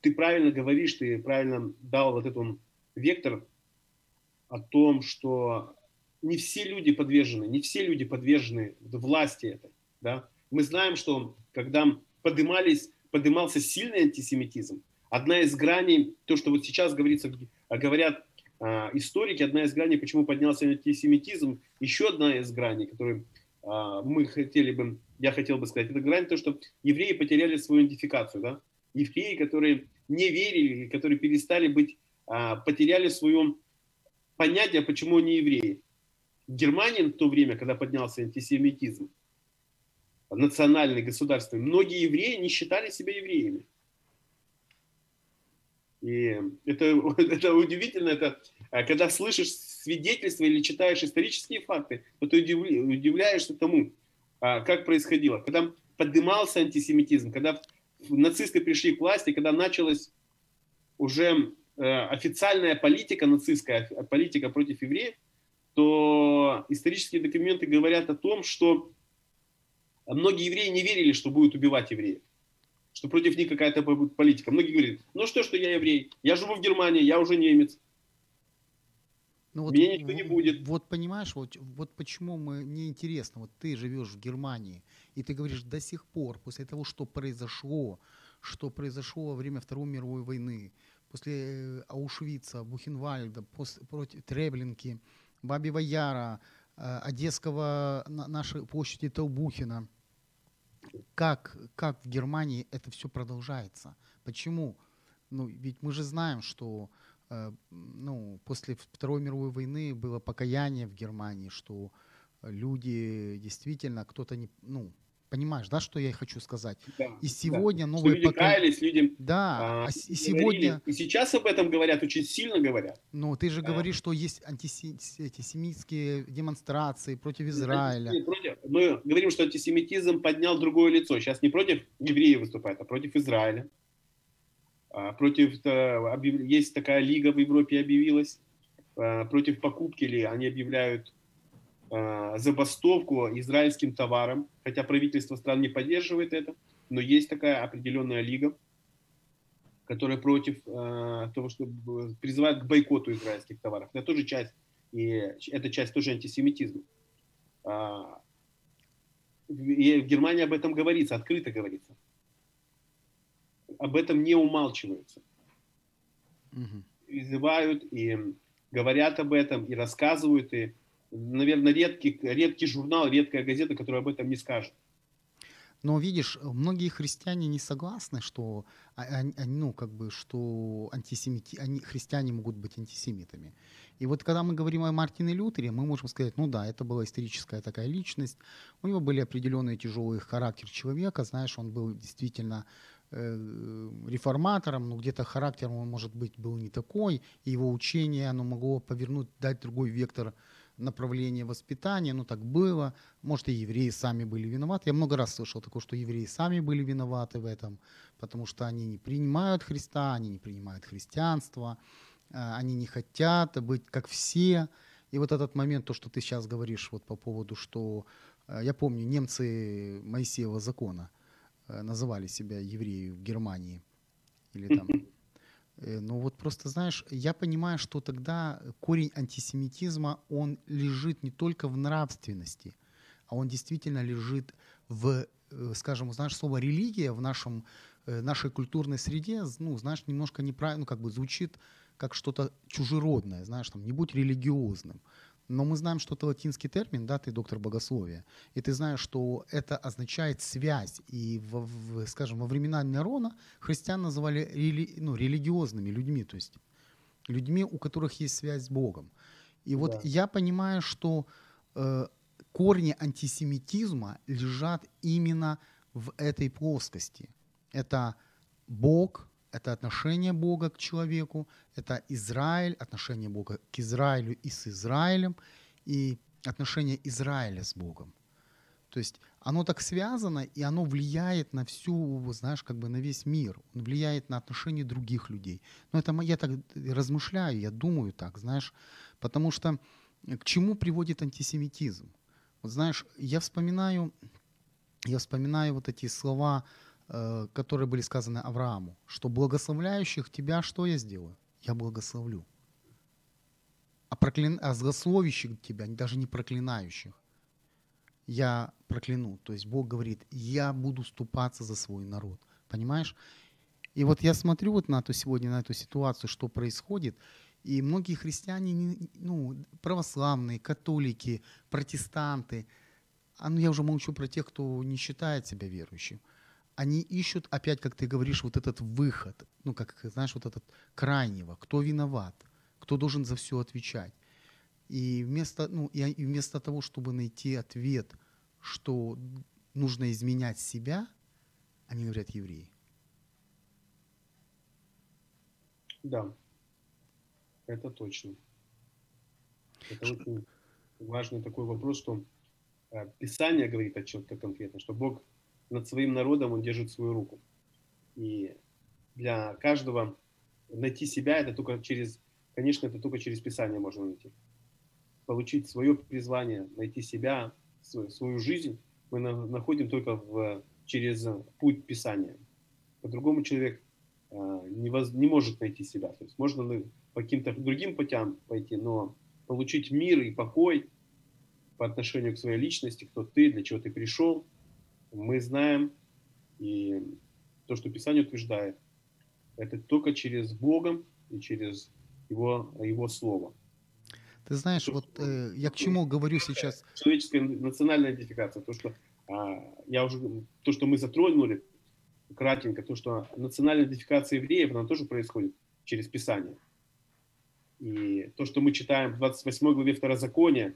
ты правильно говоришь, ты правильно дал вот этот вектор о том, что не все люди подвержены, не все люди подвержены власти этой, да. Мы знаем, что когда поднимались, поднимался сильный антисемитизм, одна из граней, то, что вот сейчас говорится, говорят а, историки, одна из граней, почему поднялся антисемитизм, еще одна из граней, которую а, мы хотели бы, я хотел бы сказать, это грань то, что евреи потеряли свою идентификацию, да, евреи, которые не верили, которые перестали быть, а, потеряли свое понятие, почему они евреи. Германии в то время, когда поднялся антисемитизм, национальный, государственный, многие евреи не считали себя евреями. И это, это удивительно, это а, когда слышишь свидетельства или читаешь исторические факты, то ты удивля- удивляешься тому, а, как происходило. Когда поднимался антисемитизм, когда нацисты пришли к власти, когда началась уже э, официальная политика нацистская, политика против евреев, то исторические документы говорят о том, что многие евреи не верили, что будут убивать евреев что против них какая-то будет политика. Многие говорят, ну что, что я еврей, я живу в Германии, я уже немец. Ну вот, Меня никто не будет. Вот понимаешь, вот, вот почему мы, мне интересно, вот ты живешь в Германии, и ты говоришь, до сих пор, после того, что произошло, что произошло во время Второй мировой войны, после э, Аушвица, Бухенвальда, после, против Треблинки, Бабьего Яра, э, Одесского, на, нашей площади Толбухина, как, как в Германии это все продолжается? Почему? Ну, ведь мы же знаем, что э, ну, после Второй мировой войны было покаяние в Германии, что люди действительно, кто-то не, ну, понимаешь, да, что я хочу сказать? Да, и сегодня да. новые люди покол... каялись, люди да, а, и сегодня... И сейчас об этом говорят, очень сильно говорят. Ну, ты же а... говоришь, что есть антисемитские демонстрации против Израиля. Против... Мы говорим, что антисемитизм поднял другое лицо. Сейчас не против евреев выступает, а против Израиля. А, против... Э, есть такая лига в Европе объявилась. А, против покупки или они объявляют забастовку израильским товарам, хотя правительство стран не поддерживает это, но есть такая определенная лига, которая против э, того, что призывает к бойкоту израильских товаров. Это тоже часть, и это часть тоже антисемитизма. А, и в Германии об этом говорится, открыто говорится. Об этом не умалчивается. Угу. Призывают и говорят об этом, и рассказывают, и наверное, редкий, редкий журнал, редкая газета, которая об этом не скажет. Но видишь, многие христиане не согласны, что, они, ну, как бы, что антисемити, они, христиане могут быть антисемитами. И вот когда мы говорим о Мартине Лютере, мы можем сказать, ну да, это была историческая такая личность, у него были определенные тяжелые характер человека, знаешь, он был действительно э, реформатором, но где-то характером он, может быть, был не такой, и его учение, оно могло повернуть, дать другой вектор направление воспитания, ну так было. Может, и евреи сами были виноваты. Я много раз слышал такое, что евреи сами были виноваты в этом, потому что они не принимают Христа, они не принимают христианство, а, они не хотят быть как все. И вот этот момент, то, что ты сейчас говоришь вот по поводу, что а, я помню, немцы Моисеева закона а, называли себя евреи в Германии или там Э, ну вот просто, знаешь, я понимаю, что тогда корень антисемитизма, он лежит не только в нравственности, а он действительно лежит в, э, скажем, знаешь, слово религия в нашем, э, нашей культурной среде, ну, знаешь, немножко неправильно, ну, как бы звучит как что-то чужеродное, знаешь, там, не будь религиозным. Но мы знаем, что это латинский термин, да, ты доктор богословия, и ты знаешь, что это означает связь. И, в, в, скажем, во времена Нерона христиан называли рели, ну, религиозными людьми, то есть людьми, у которых есть связь с Богом. И вот да. я понимаю, что э, корни антисемитизма лежат именно в этой плоскости. Это Бог, это отношение Бога к человеку, это Израиль, отношение Бога к Израилю и с Израилем, и отношение Израиля с Богом. То есть оно так связано, и оно влияет на всю, знаешь, как бы на весь мир. Он влияет на отношения других людей. Но это я так размышляю, я думаю так, знаешь, потому что к чему приводит антисемитизм? Вот знаешь, я вспоминаю, я вспоминаю вот эти слова Э, которые были сказаны Аврааму, что благословляющих тебя что я сделаю? Я благословлю. А, проклин... а злословящих тебя, даже не проклинающих, я прокляну. То есть Бог говорит, я буду ступаться за свой народ. Понимаешь? И вот я смотрю вот на эту сегодня, на эту ситуацию, что происходит, и многие христиане, ну, православные, католики, протестанты, а ну я уже молчу про тех, кто не считает себя верующим, они ищут опять, как ты говоришь, вот этот выход, ну, как, знаешь, вот этот крайнего, кто виноват, кто должен за все отвечать. И вместо, ну, и вместо того, чтобы найти ответ, что нужно изменять себя, они говорят евреи. Да, это точно. Это Ш... очень важный такой вопрос, что э, Писание говорит о чем-то конкретно, что Бог над своим народом он держит свою руку. И для каждого найти себя это только через, конечно, это только через Писание можно найти. Получить свое призвание, найти себя, свою жизнь мы находим только в, через путь Писания. По-другому человек э, не, воз, не может найти себя. То есть можно по каким-то другим путям пойти, но получить мир и покой по отношению к своей личности, кто ты, для чего ты пришел, мы знаем, и то, что Писание утверждает, это только через Бога и через Его, Его Слово. Ты знаешь, вот э, я к чему говорю сейчас. Человеческая национальная идентификация, то, что а, я уже, то, что мы затронули, кратенько, то, что национальная идентификация евреев, она тоже происходит через Писание. И то, что мы читаем в 28 главе Второзакония,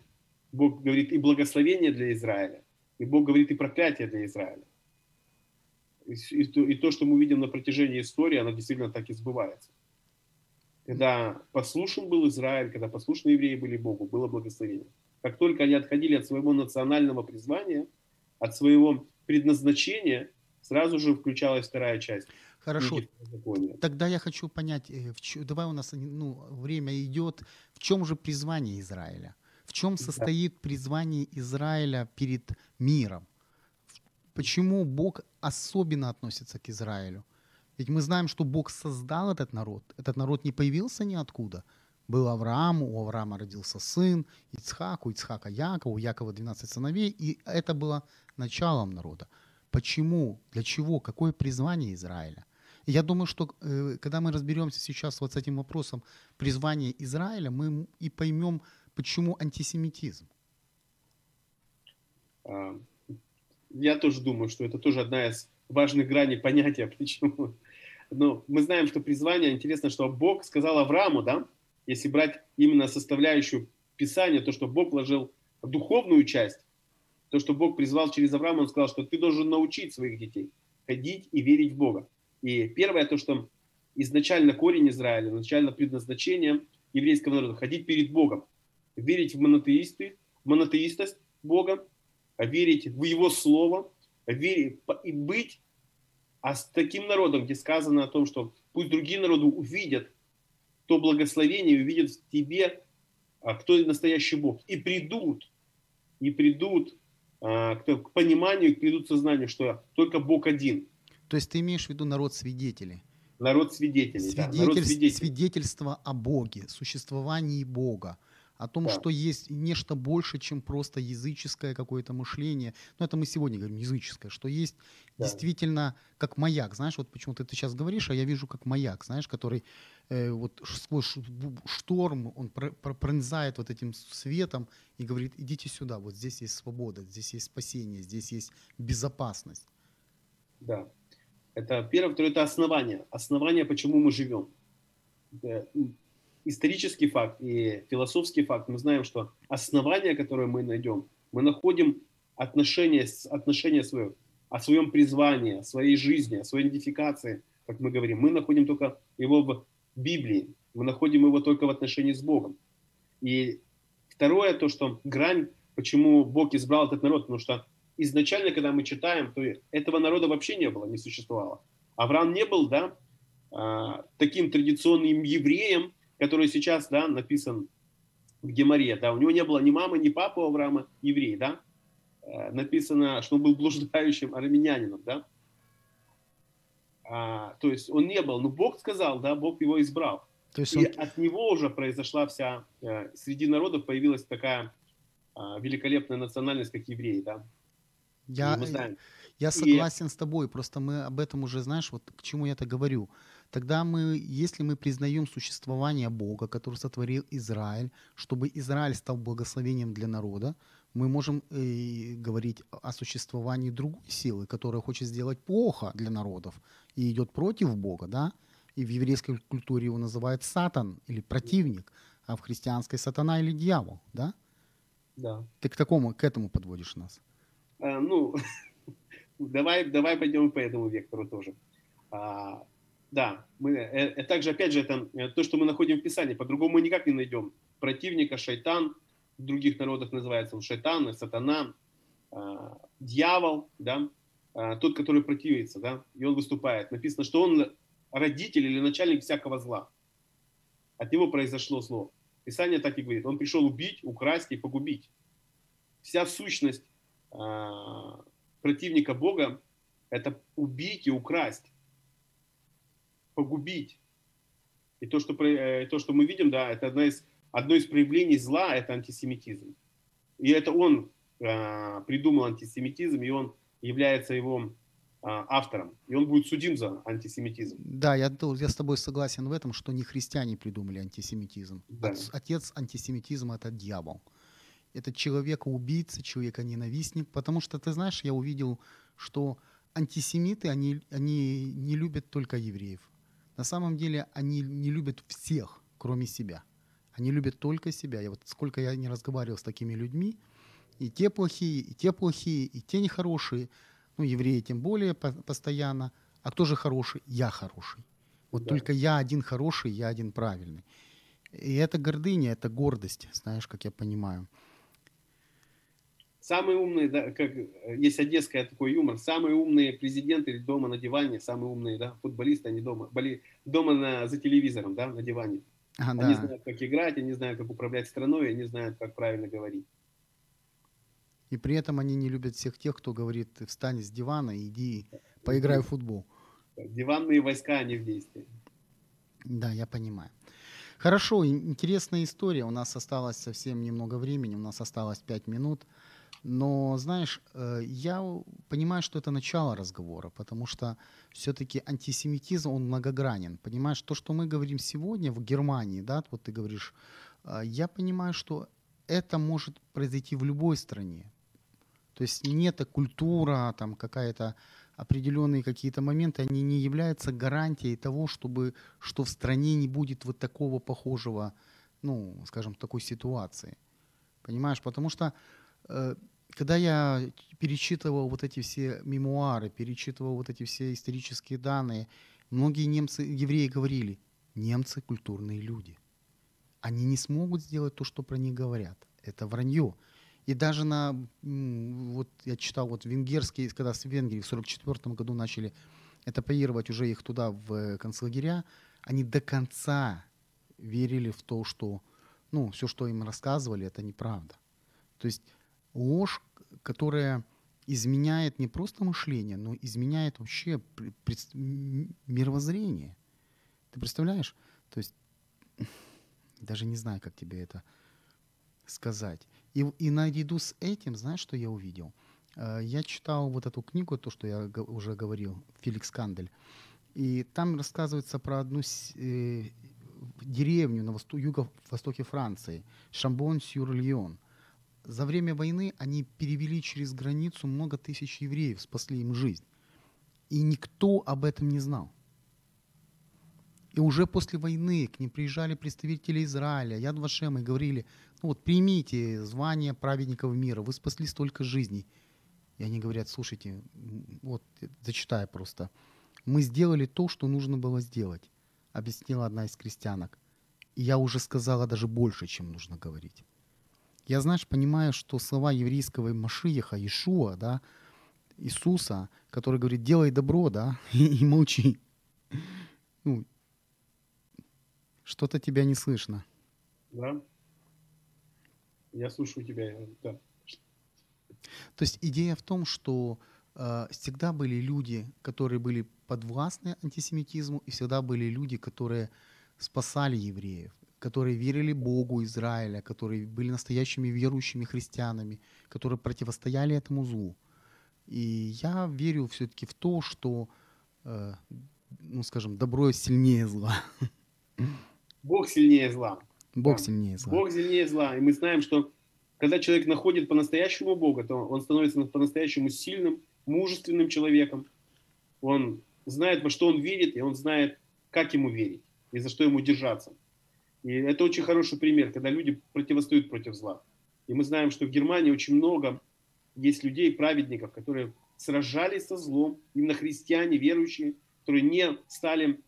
Бог говорит и благословение для Израиля, и Бог говорит и проклятие для Израиля. И, и, то, и то, что мы видим на протяжении истории, оно действительно так и сбывается. Когда послушен был Израиль, когда послушны евреи были Богу, было благословение. Как только они отходили от своего национального призвания, от своего предназначения, сразу же включалась вторая часть. Хорошо. Тогда я хочу понять, э, давай у нас ну, время идет, в чем же призвание Израиля? В чем состоит призвание Израиля перед миром? Почему Бог особенно относится к Израилю? Ведь мы знаем, что Бог создал этот народ. Этот народ не появился ниоткуда. Был Авраам, у Авраама родился сын, Ицхак, у Ицхака Яков, у Якова 12 сыновей, и это было началом народа. Почему, для чего, какое призвание Израиля? И я думаю, что э, когда мы разберемся сейчас вот с этим вопросом призвания Израиля, мы и поймем, почему антисемитизм. А, я тоже думаю, что это тоже одна из важных граней понятия, почему. Но мы знаем, что призвание, интересно, что Бог сказал Аврааму, да, если брать именно составляющую Писания, то, что Бог вложил духовную часть, то, что Бог призвал через Авраама, Он сказал, что ты должен научить своих детей ходить и верить в Бога. И первое, то, что изначально корень Израиля, изначально предназначение еврейского народа – ходить перед Богом, верить в монотеисты, монотеистость Бога, верить в Его Слово, верить и быть а с таким народом, где сказано о том, что пусть другие народы увидят то благословение, увидят в тебе, а, кто настоящий Бог, и придут, и придут а, к пониманию, придут к сознанию, что только Бог один – то есть ты имеешь в виду народ свидетелей? Народ свидетелей, Свидетель, да, народ свидетелей. Свидетельство о Боге, существовании Бога, о том, да. что есть нечто больше, чем просто языческое какое-то мышление. Ну, это мы сегодня говорим, языческое, что есть да. действительно как маяк. Знаешь, вот почему ты это сейчас говоришь, а я вижу как маяк, знаешь, который э, вот сквозь шторм, он пронзает вот этим светом и говорит, идите сюда, вот здесь есть свобода, здесь есть спасение, здесь есть безопасность. Да. Это первое. Второе – это основание. Основание, почему мы живем. Исторический факт и философский факт. Мы знаем, что основание, которое мы найдем, мы находим отношение, отношение свое, о своем призвании, о своей жизни, о своей идентификации, как мы говорим. Мы находим только его в Библии. Мы находим его только в отношении с Богом. И второе, то, что грань, почему Бог избрал этот народ, потому что изначально, когда мы читаем, то этого народа вообще не было, не существовало. Авраам не был, да, а, таким традиционным евреем, который сейчас, да, написан в Геморе, да, у него не было ни мамы, ни папы у Авраама еврей, да, э, написано, что он был блуждающим армянином, да, а, то есть он не был, но Бог сказал, да, Бог его избрал. То есть он... И от него уже произошла вся, э, среди народов появилась такая а, великолепная национальность, как евреи, да. Я, я согласен и... с тобой, просто мы об этом уже, знаешь, вот к чему я это говорю. Тогда мы, если мы признаем существование Бога, который сотворил Израиль, чтобы Израиль стал благословением для народа, мы можем э, говорить о существовании другой силы, которая хочет сделать плохо для народов и идет против Бога, да? И в еврейской культуре его называют сатан или противник, а в христианской сатана или дьявол, да? Да. Ты к такому, к этому подводишь нас? А, ну, давай, давай пойдем по этому вектору тоже. А, да, мы, э, э, также, опять же, это э, то, что мы находим в Писании, по-другому мы никак не найдем. Противника, шайтан, в других народах называется он шайтан, сатана, дьявол, да, тот, который противится, да, и он выступает. Написано, что он родитель или начальник всякого зла. От него произошло зло. Писание так и говорит. Он пришел убить, украсть и погубить. Вся сущность противника Бога – это убить и украсть, погубить. И то, что, э, то, что мы видим, да, это одна из одно из проявлений зла – это антисемитизм. И это он э, придумал антисемитизм, и он является его э, автором. И он будет судим за антисемитизм. Да, я, я с тобой согласен в этом, что не христиане придумали антисемитизм. Да. Отец антисемитизма – это дьявол. Это человека-убийца, человека-ненавистник. Потому что, ты знаешь, я увидел, что антисемиты, они, они не любят только евреев. На самом деле они не любят всех, кроме себя. Они любят только себя. Я вот сколько я не разговаривал с такими людьми, и те плохие, и те плохие, и те нехорошие. Ну, евреи тем более по- постоянно. А кто же хороший? Я хороший. Вот Да. только я один хороший, я один правильный. И это гордыня, это гордость, знаешь, как я понимаю. Самые умные, да, как э, есть одесская такой юмор, самые умные президенты дома на диване, самые умные да, футболисты, они дома, боли, дома на, за телевизором, да, на диване. А, Они да. знают, как играть, они знают, как управлять страной, они знают, как правильно говорить. И при этом они не любят всех тех, кто говорит, встань с дивана и иди поиграй в футбол. Диванные войска, они в действии. Да, я понимаю. Хорошо, ин- интересная история. У нас осталось совсем немного времени, у нас осталось 5 минут. Но, знаешь, э, я понимаю, что это начало разговора, потому что все-таки антисемитизм, он многогранен. Понимаешь, то, что мы говорим сегодня в Германии, да, вот ты говоришь, э, я понимаю, что это может произойти в любой стране. То есть не эта культура, там какая-то определенные какие-то моменты, они не являются гарантией того, чтобы, что в стране не будет вот такого похожего, ну, скажем, такой ситуации. Понимаешь? Потому что э, когда я перечитывал вот эти все мемуары, перечитывал вот эти все исторические данные, многие немцы, евреи говорили, немцы культурные люди. Они не смогут сделать то, что про них говорят. Это вранье. И даже на, вот я читал, вот венгерские, когда с Венгрии в 44 году начали этапоировать уже их туда в э, концлагеря, они до конца верили в то, что, ну, все, что им рассказывали, это неправда. То есть ложь, которая изменяет не просто мышление, но изменяет вообще мировоззрение. Ты представляешь? То есть даже не знаю, как тебе это сказать. И, и наряду с этим, знаешь, что я увидел? Э, Я читал вот эту книгу, то, что я уже говорил, Феликс Кандель. И там рассказывается про одну э, деревню на восто- юго-востоке Франции, Шамбон-Сюр-Льон. За время войны они перевели через границу много тысяч евреев, спасли им жизнь. И никто об этом не знал. И уже после войны к ним приезжали представители Израиля, Яд Вашем, и говорили, ну вот примите звание праведников мира, вы спасли столько жизней. И они говорят, слушайте, вот зачитаю просто. Мы сделали то, что нужно было сделать, объяснила одна из крестьянок. И я уже сказала даже больше, чем нужно говорить. Я, знаешь, понимаю, что слова еврейского Машиеха, Ишуа, да, Иисуса, который говорит, делай добро, да, и, и молчи. Ну, что-то тебя не слышно. Да? Я слушаю тебя. Да. То есть идея в том, что э, всегда были люди, которые были подвластны антисемитизму, и всегда были люди, которые спасали евреев, которые верили Богу Израиля, которые были настоящими верующими христианами, которые противостояли этому злу. И я верю все-таки в то, что, э, ну, скажем, добро сильнее зла. Бог сильнее зла. Бог Да. сильнее зла. Бог сильнее зла. И мы знаем, что когда человек находит по-настоящему Бога, то он становится по-настоящему сильным, мужественным человеком. Он знает, во что он верит, и он знает, как ему верить, и за что ему держаться. И это очень хороший пример, когда люди противостоят против зла. И мы знаем, что в Германии очень много есть людей, праведников, которые сражались со злом, именно христиане, верующие, которые не стали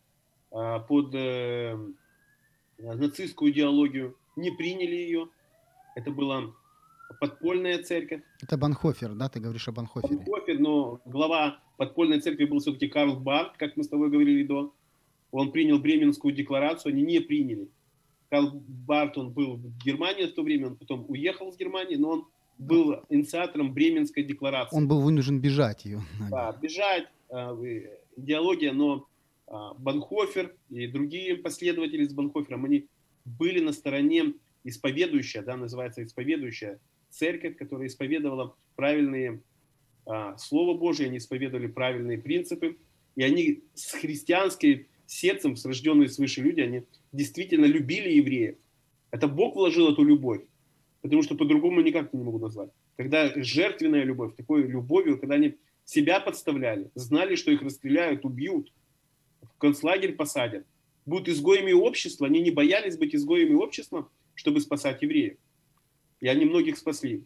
а, под э, нацистскую идеологию, не приняли ее. Это была подпольная церковь. Это Банхофер, да? Ты говоришь о Банхофере. Кофе, но глава подпольной церкви был все-таки Карл Барт, как мы с тобой говорили до. Он принял Бременскую декларацию, они не приняли. Карл Барт, он был в Германии в то время, он потом уехал из Германии, но он был инициатором Бременской декларации. Он был вынужден бежать ее. Да, бежать, э, идеология, но а, Банхофер и другие последователи с Банхофером, они были на стороне исповедующая, да, называется исповедующая церковь, которая исповедовала правильные а, Слово Божие, они исповедовали правильные принципы, и они с христианским сердцем, с рожденные свыше люди, они действительно любили евреев. Это Бог вложил эту любовь, потому что по-другому никак не могу назвать. Когда жертвенная любовь, такой любовью, когда они себя подставляли, знали, что их расстреляют, убьют, в концлагерь посадят, будут изгоями общества, они не боялись быть изгоями общества, чтобы спасать евреев. И они многих спасли.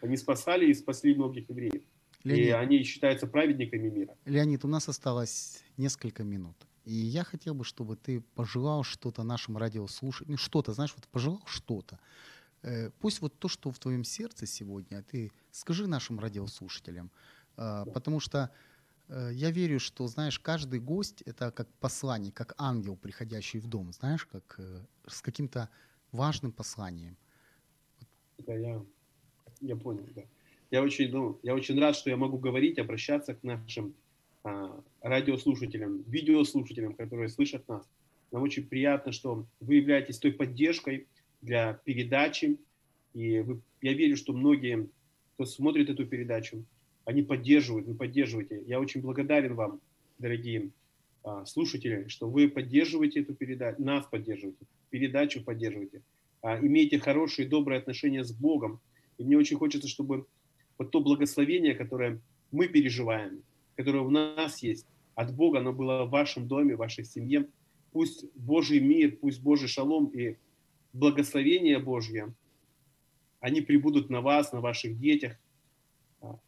Они спасали и спасли многих евреев. Леонид, и они считаются праведниками мира. Леонид, у нас осталось несколько минут. И я хотел бы, чтобы ты пожелал что-то нашим радиослушателям, ну что-то, знаешь, вот пожелал что-то. Э, пусть вот то, что в твоем сердце сегодня, ты скажи нашим радиослушателям, э, потому что э, я верю, что, знаешь, каждый гость это как посланник, как ангел, приходящий в дом, знаешь, как с каким-то важным посланием. Да, я, я понял, да. Я очень, ну, я очень рад, что я могу говорить, обращаться к нашим радиослушателям, видеослушателям, которые слышат нас. Нам очень приятно, что вы являетесь той поддержкой для передачи. И вы, я верю, что многие, кто смотрит эту передачу, они поддерживают, вы поддерживаете. Я очень благодарен вам, дорогие а, слушатели, что вы поддерживаете эту передачу, нас поддерживаете, передачу поддерживаете, а, имеете хорошие, добрые отношения с Богом. И мне очень хочется, чтобы вот то благословение, которое мы переживаем, которое у нас есть от Бога, оно было в вашем доме, в вашей семье. Пусть Божий мир, пусть Божий шалом и благословение Божье, они прибудут на вас, на ваших детях. А,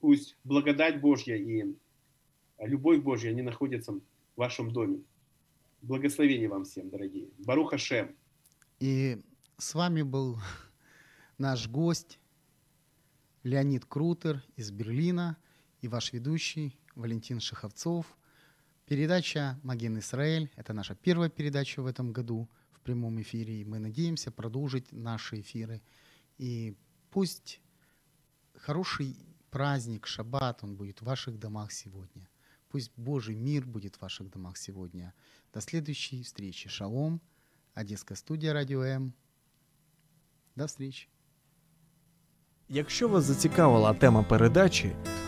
пусть благодать Божья и любовь Божья, они находятся в вашем доме. Благословение вам всем, дорогие. Баруха Шем. И с вами был наш гость Леонид Крутер из Берлина и ваш ведущий Валентин Шаховцов. Передача «Маген Израиль» – это наша первая передача в этом году в прямом эфире. И мы надеемся продолжить наши эфиры. И пусть хороший праздник, шаббат, он будет в ваших домах сегодня. Пусть Божий мир будет в ваших домах сегодня. До следующей встречи. Шалом. Одесская студия Радио М. До встречи. Якщо вас зацікавила тема передачі